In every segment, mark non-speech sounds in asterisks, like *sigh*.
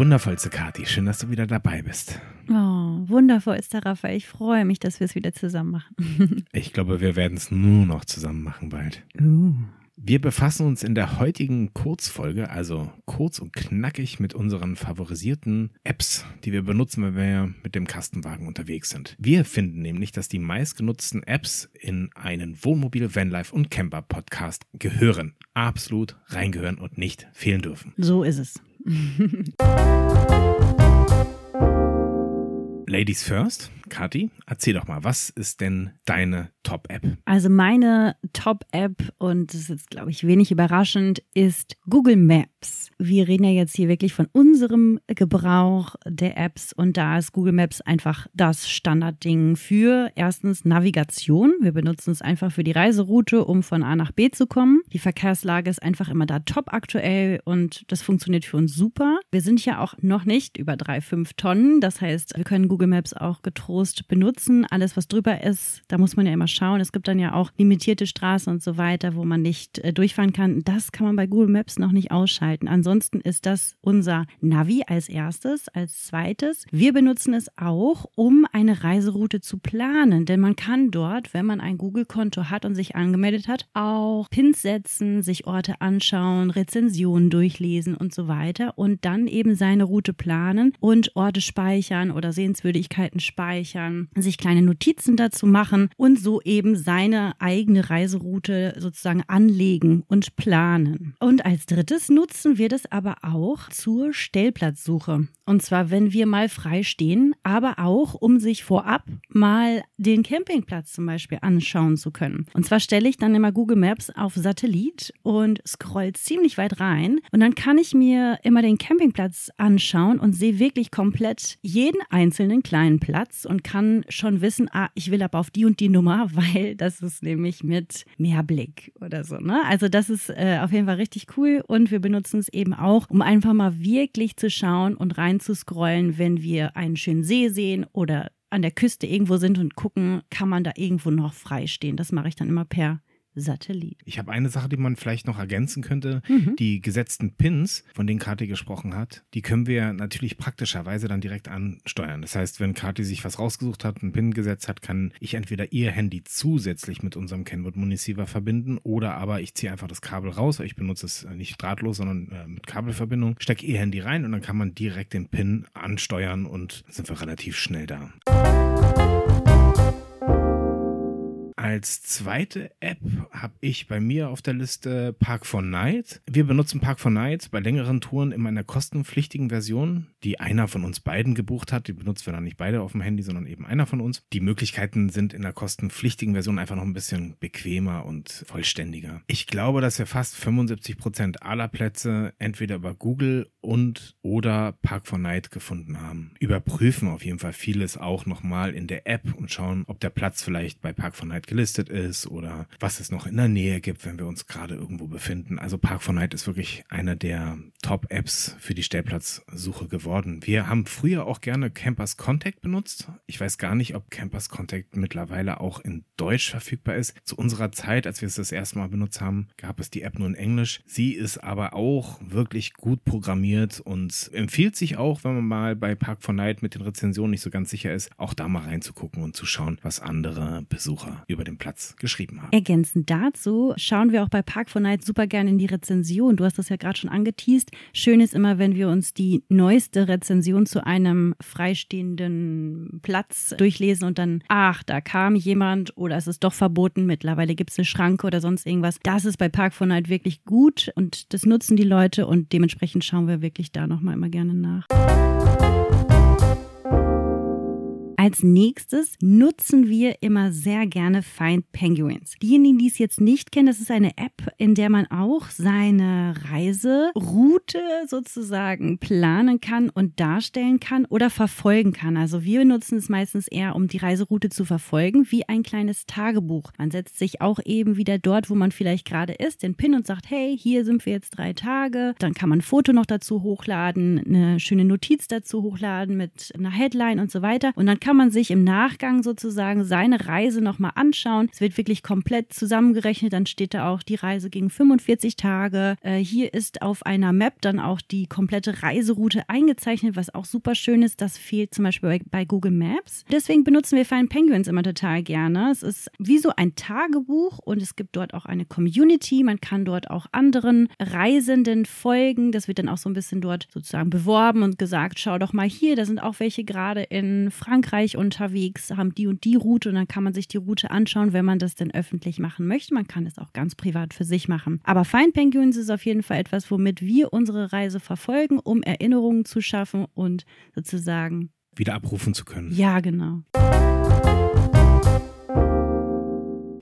Wundervollste Kati, schön, dass du wieder dabei bist. Oh, wundervollster Raphael. Ich freue mich, dass wir es wieder zusammen machen. *laughs* ich glaube, wir werden es nur noch zusammen machen bald. Uh. Wir befassen uns in der heutigen Kurzfolge, also kurz und knackig, mit unseren favorisierten Apps, die wir benutzen, wenn wir mit dem Kastenwagen unterwegs sind. Wir finden nämlich, dass die meistgenutzten Apps in einen Wohnmobil, Vanlife und Camper Podcast gehören. Absolut reingehören und nicht fehlen dürfen. So ist es. *laughs* Ladies first, Kathi, erzähl doch mal, was ist denn deine Top-App? Also meine Top-App, und das ist, glaube ich, wenig überraschend, ist Google Maps. Wir reden ja jetzt hier wirklich von unserem Gebrauch der Apps und da ist Google Maps einfach das Standardding für erstens Navigation. Wir benutzen es einfach für die Reiseroute, um von A nach B zu kommen. Die Verkehrslage ist einfach immer da top aktuell und das funktioniert für uns super. Wir sind ja auch noch nicht über drei, fünf Tonnen. Das heißt, wir können Google Maps auch getrost benutzen. Alles, was drüber ist, da muss man ja immer schauen. Es gibt dann ja auch limitierte Straßen und so weiter, wo man nicht äh, durchfahren kann. Das kann man bei Google Maps noch nicht ausschalten. Ansonsten ist das unser Navi als erstes. Als zweites, wir benutzen es auch, um eine Reiseroute zu planen. Denn man kann dort, wenn man ein Google-Konto hat und sich angemeldet hat, auch Pins setzen, sich Orte anschauen, Rezensionen durchlesen und so weiter und dann eben seine Route planen und Orte speichern oder Sehenswürdigkeiten speichern, sich kleine Notizen dazu machen und so eben seine eigene Reiseroute sozusagen anlegen und planen. Und als drittes nutzen wir das aber auch zur Stellplatzsuche. Und zwar, wenn wir mal frei stehen, aber auch, um sich vorab mal den Campingplatz zum Beispiel anschauen zu können. Und zwar stelle ich dann immer Google Maps auf Satellit und scroll ziemlich weit rein. Und dann kann ich mir immer den Campingplatz anschauen und sehe wirklich komplett jeden einzelnen kleinen Platz und kann schon wissen, ah, ich will aber auf die und die Nummer, *laughs* weil das ist nämlich mit Mehrblick oder so. Ne? Also das ist äh, auf jeden Fall richtig cool und wir benutzen es eben auch, um einfach mal wirklich zu schauen und reinzuscrollen, wenn wir einen schönen See sehen oder an der Küste irgendwo sind und gucken, kann man da irgendwo noch frei stehen. Das mache ich dann immer per Satellit. Ich habe eine Sache, die man vielleicht noch ergänzen könnte. Mhm. Die gesetzten Pins, von denen Kati gesprochen hat, die können wir natürlich praktischerweise dann direkt ansteuern. Das heißt, wenn Kati sich was rausgesucht hat, einen Pin gesetzt hat, kann ich entweder ihr Handy zusätzlich mit unserem Kenwood Municipher verbinden oder aber ich ziehe einfach das Kabel raus. Ich benutze es nicht drahtlos, sondern äh, mit Kabelverbindung. Stecke ihr Handy rein und dann kann man direkt den Pin ansteuern und sind wir relativ schnell da. Als zweite App habe ich bei mir auf der Liste Park for Night. Wir benutzen Park for Night bei längeren Touren in einer kostenpflichtigen Version, die einer von uns beiden gebucht hat. Die benutzen wir dann nicht beide auf dem Handy, sondern eben einer von uns. Die Möglichkeiten sind in der kostenpflichtigen Version einfach noch ein bisschen bequemer und vollständiger. Ich glaube, dass wir fast 75 Prozent aller Plätze entweder über Google und oder Park for Night gefunden haben. Überprüfen auf jeden Fall vieles auch nochmal in der App und schauen, ob der Platz vielleicht bei Park for Night gelistet ist oder was es noch in der Nähe gibt, wenn wir uns gerade irgendwo befinden. Also Park for Night ist wirklich eine der Top-Apps für die Stellplatzsuche geworden. Wir haben früher auch gerne Campers Contact benutzt. Ich weiß gar nicht, ob Campers Contact mittlerweile auch in Deutsch verfügbar ist. Zu unserer Zeit, als wir es das erste Mal benutzt haben, gab es die App nur in Englisch. Sie ist aber auch wirklich gut programmiert und empfiehlt sich auch, wenn man mal bei Park for Night mit den Rezensionen nicht so ganz sicher ist, auch da mal reinzugucken und zu schauen, was andere Besucher über den Platz geschrieben haben. Ergänzend dazu schauen wir auch bei Park for Night super gerne in die Rezension. Du hast das ja gerade schon angeteased. Schön ist immer, wenn wir uns die neueste Rezension zu einem freistehenden Platz durchlesen und dann, ach, da kam jemand oder es ist doch verboten, mittlerweile gibt es eine Schranke oder sonst irgendwas. Das ist bei Park for Night wirklich gut und das nutzen die Leute und dementsprechend schauen wir wirklich da nochmal immer gerne nach. Als nächstes nutzen wir immer sehr gerne Find Penguins. Diejenigen, die es jetzt nicht kennen, das ist eine App, in der man auch seine Reiseroute sozusagen planen kann und darstellen kann oder verfolgen kann. Also wir nutzen es meistens eher, um die Reiseroute zu verfolgen, wie ein kleines Tagebuch. Man setzt sich auch eben wieder dort, wo man vielleicht gerade ist, den Pin und sagt, hey, hier sind wir jetzt drei Tage. Dann kann man ein Foto noch dazu hochladen, eine schöne Notiz dazu hochladen mit einer Headline und so weiter. Und dann kann kann man sich im Nachgang sozusagen seine Reise nochmal anschauen. Es wird wirklich komplett zusammengerechnet. Dann steht da auch, die Reise ging 45 Tage. Äh, hier ist auf einer Map dann auch die komplette Reiseroute eingezeichnet, was auch super schön ist. Das fehlt zum Beispiel bei, bei Google Maps. Deswegen benutzen wir Fine Penguins immer total gerne. Es ist wie so ein Tagebuch und es gibt dort auch eine Community. Man kann dort auch anderen Reisenden folgen. Das wird dann auch so ein bisschen dort sozusagen beworben und gesagt, schau doch mal hier, da sind auch welche gerade in Frankreich unterwegs, haben die und die Route und dann kann man sich die Route anschauen, wenn man das denn öffentlich machen möchte. Man kann es auch ganz privat für sich machen. Aber Fine Penguins ist auf jeden Fall etwas, womit wir unsere Reise verfolgen, um Erinnerungen zu schaffen und sozusagen wieder abrufen zu können. Ja, genau.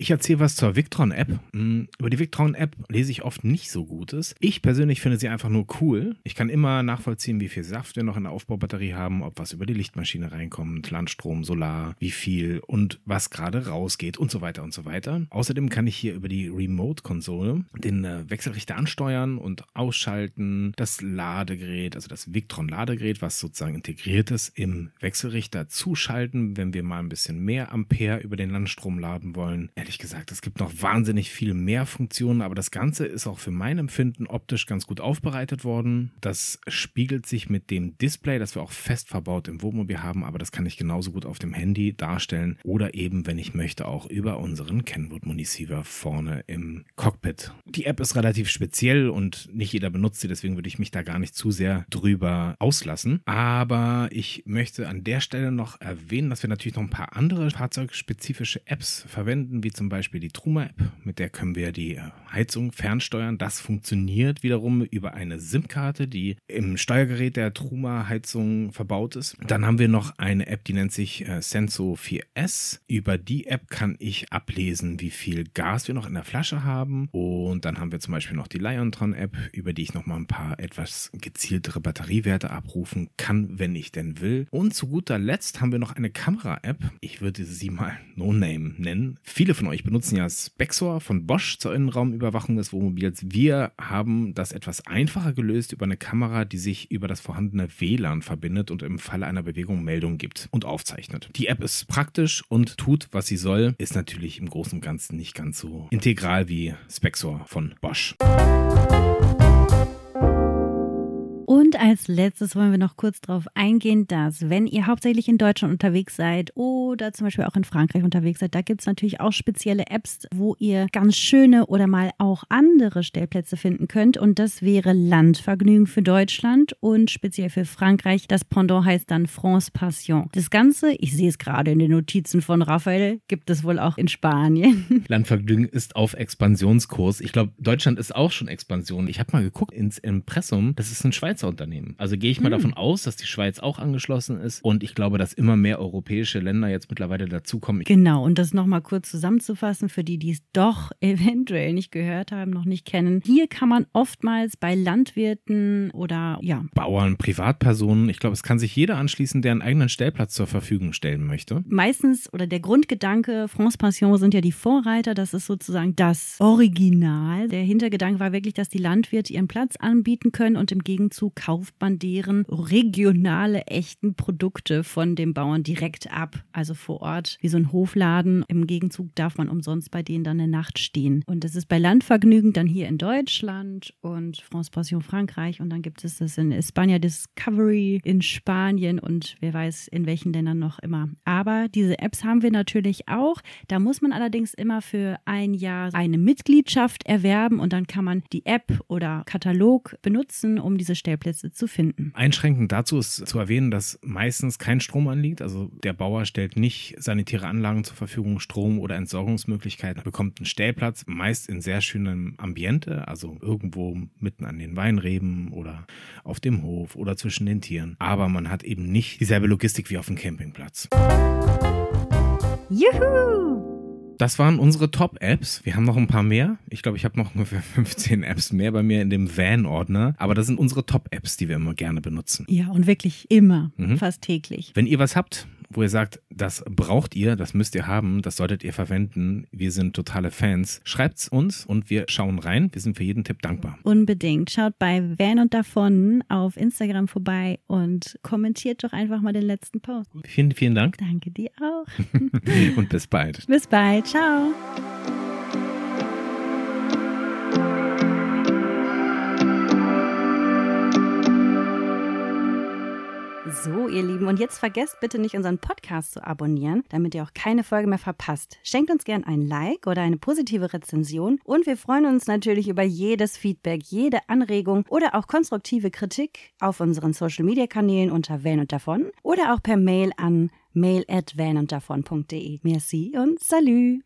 Ich erzähle was zur Victron-App. Hm, über die Victron-App lese ich oft nicht so Gutes. Ich persönlich finde sie einfach nur cool. Ich kann immer nachvollziehen, wie viel Saft wir noch in der Aufbaubatterie haben, ob was über die Lichtmaschine reinkommt, Landstrom, Solar, wie viel und was gerade rausgeht und so weiter und so weiter. Außerdem kann ich hier über die Remote-Konsole den äh, Wechselrichter ansteuern und ausschalten, das Ladegerät, also das Victron-Ladegerät, was sozusagen integriert ist, im Wechselrichter zuschalten, wenn wir mal ein bisschen mehr Ampere über den Landstrom laden wollen ehrlich gesagt, es gibt noch wahnsinnig viel mehr Funktionen, aber das Ganze ist auch für mein Empfinden optisch ganz gut aufbereitet worden. Das spiegelt sich mit dem Display, das wir auch fest verbaut im Wohnmobil haben, aber das kann ich genauso gut auf dem Handy darstellen oder eben, wenn ich möchte, auch über unseren Kenwood Municeiver vorne im Cockpit. Die App ist relativ speziell und nicht jeder benutzt sie, deswegen würde ich mich da gar nicht zu sehr drüber auslassen. Aber ich möchte an der Stelle noch erwähnen, dass wir natürlich noch ein paar andere fahrzeugspezifische Apps verwenden, wie zum Beispiel die Truma-App, mit der können wir die äh, Heizung fernsteuern. Das funktioniert wiederum über eine SIM-Karte, die im Steuergerät der Truma-Heizung verbaut ist. Dann haben wir noch eine App, die nennt sich äh, Senso 4S. Über die App kann ich ablesen, wie viel Gas wir noch in der Flasche haben. Und dann haben wir zum Beispiel noch die Liontron-App, über die ich noch mal ein paar etwas gezieltere Batteriewerte abrufen kann, wenn ich denn will. Und zu guter Letzt haben wir noch eine Kamera-App. Ich würde sie mal *laughs* No Name nennen. Viele von euch benutzen ja Spexor von Bosch zur Innenraumüberwachung des Wohnmobils. Wir haben das etwas einfacher gelöst über eine Kamera, die sich über das vorhandene WLAN verbindet und im Falle einer Bewegung Meldungen gibt und aufzeichnet. Die App ist praktisch und tut, was sie soll, ist natürlich im Großen und Ganzen nicht ganz so integral wie Spexor von Bosch. Und als letztes wollen wir noch kurz darauf eingehen, dass wenn ihr hauptsächlich in Deutschland unterwegs seid oder zum Beispiel auch in Frankreich unterwegs seid, da gibt es natürlich auch spezielle Apps, wo ihr ganz schöne oder mal auch andere Stellplätze finden könnt. Und das wäre Landvergnügen für Deutschland und speziell für Frankreich. Das Pendant heißt dann France Passion. Das Ganze, ich sehe es gerade in den Notizen von Raphael, gibt es wohl auch in Spanien. *laughs* Landvergnügen ist auf Expansionskurs. Ich glaube, Deutschland ist auch schon Expansion. Ich habe mal geguckt ins Impressum. Das ist ein Schweizer Unternehmen. Also gehe ich mal mhm. davon aus, dass die Schweiz auch angeschlossen ist und ich glaube, dass immer mehr europäische Länder jetzt mittlerweile dazukommen. Genau, und das nochmal kurz zusammenzufassen für die, die es doch *laughs* eventuell nicht gehört haben, noch nicht kennen. Hier kann man oftmals bei Landwirten oder ja. Bauern, Privatpersonen, ich glaube, es kann sich jeder anschließen, der einen eigenen Stellplatz zur Verfügung stellen möchte. Meistens oder der Grundgedanke, France Passion sind ja die Vorreiter, das ist sozusagen das Original. Der Hintergedanke war wirklich, dass die Landwirte ihren Platz anbieten können und im Gegenzug kauft man deren regionale, echten Produkte von dem Bauern direkt ab. Also vor Ort, wie so ein Hofladen. Im Gegenzug darf man umsonst bei denen dann eine Nacht stehen. Und das ist bei Landvergnügen dann hier in Deutschland und France Passion Frankreich. Und dann gibt es das in España Discovery in Spanien und wer weiß in welchen Ländern noch immer. Aber diese Apps haben wir natürlich auch. Da muss man allerdings immer für ein Jahr eine Mitgliedschaft erwerben und dann kann man die App oder Katalog benutzen, um diese Stellplätze Stellplätze zu finden. Einschränkend dazu ist zu erwähnen, dass meistens kein Strom anliegt. Also der Bauer stellt nicht sanitäre Anlagen zur Verfügung, Strom oder Entsorgungsmöglichkeiten, bekommt einen Stellplatz, meist in sehr schönem Ambiente, also irgendwo mitten an den Weinreben oder auf dem Hof oder zwischen den Tieren. Aber man hat eben nicht dieselbe Logistik wie auf dem Campingplatz. Juhu! Das waren unsere Top-Apps. Wir haben noch ein paar mehr. Ich glaube, ich habe noch ungefähr *laughs* 15 Apps mehr bei mir in dem Van-Ordner. Aber das sind unsere Top-Apps, die wir immer gerne benutzen. Ja, und wirklich immer, mhm. fast täglich. Wenn ihr was habt, wo ihr sagt, das braucht ihr, das müsst ihr haben, das solltet ihr verwenden. Wir sind totale Fans. Schreibt's uns und wir schauen rein. Wir sind für jeden Tipp dankbar. Unbedingt. Schaut bei Van und davon auf Instagram vorbei und kommentiert doch einfach mal den letzten Post. Vielen, vielen Dank. Danke dir auch. *laughs* und bis bald. Bis bald. Ciao. So, ihr Lieben, und jetzt vergesst bitte nicht, unseren Podcast zu abonnieren, damit ihr auch keine Folge mehr verpasst. Schenkt uns gern ein Like oder eine positive Rezension und wir freuen uns natürlich über jedes Feedback, jede Anregung oder auch konstruktive Kritik auf unseren Social Media Kanälen unter Van und davon oder auch per Mail an mail at vanunddavon.de. Merci und salü!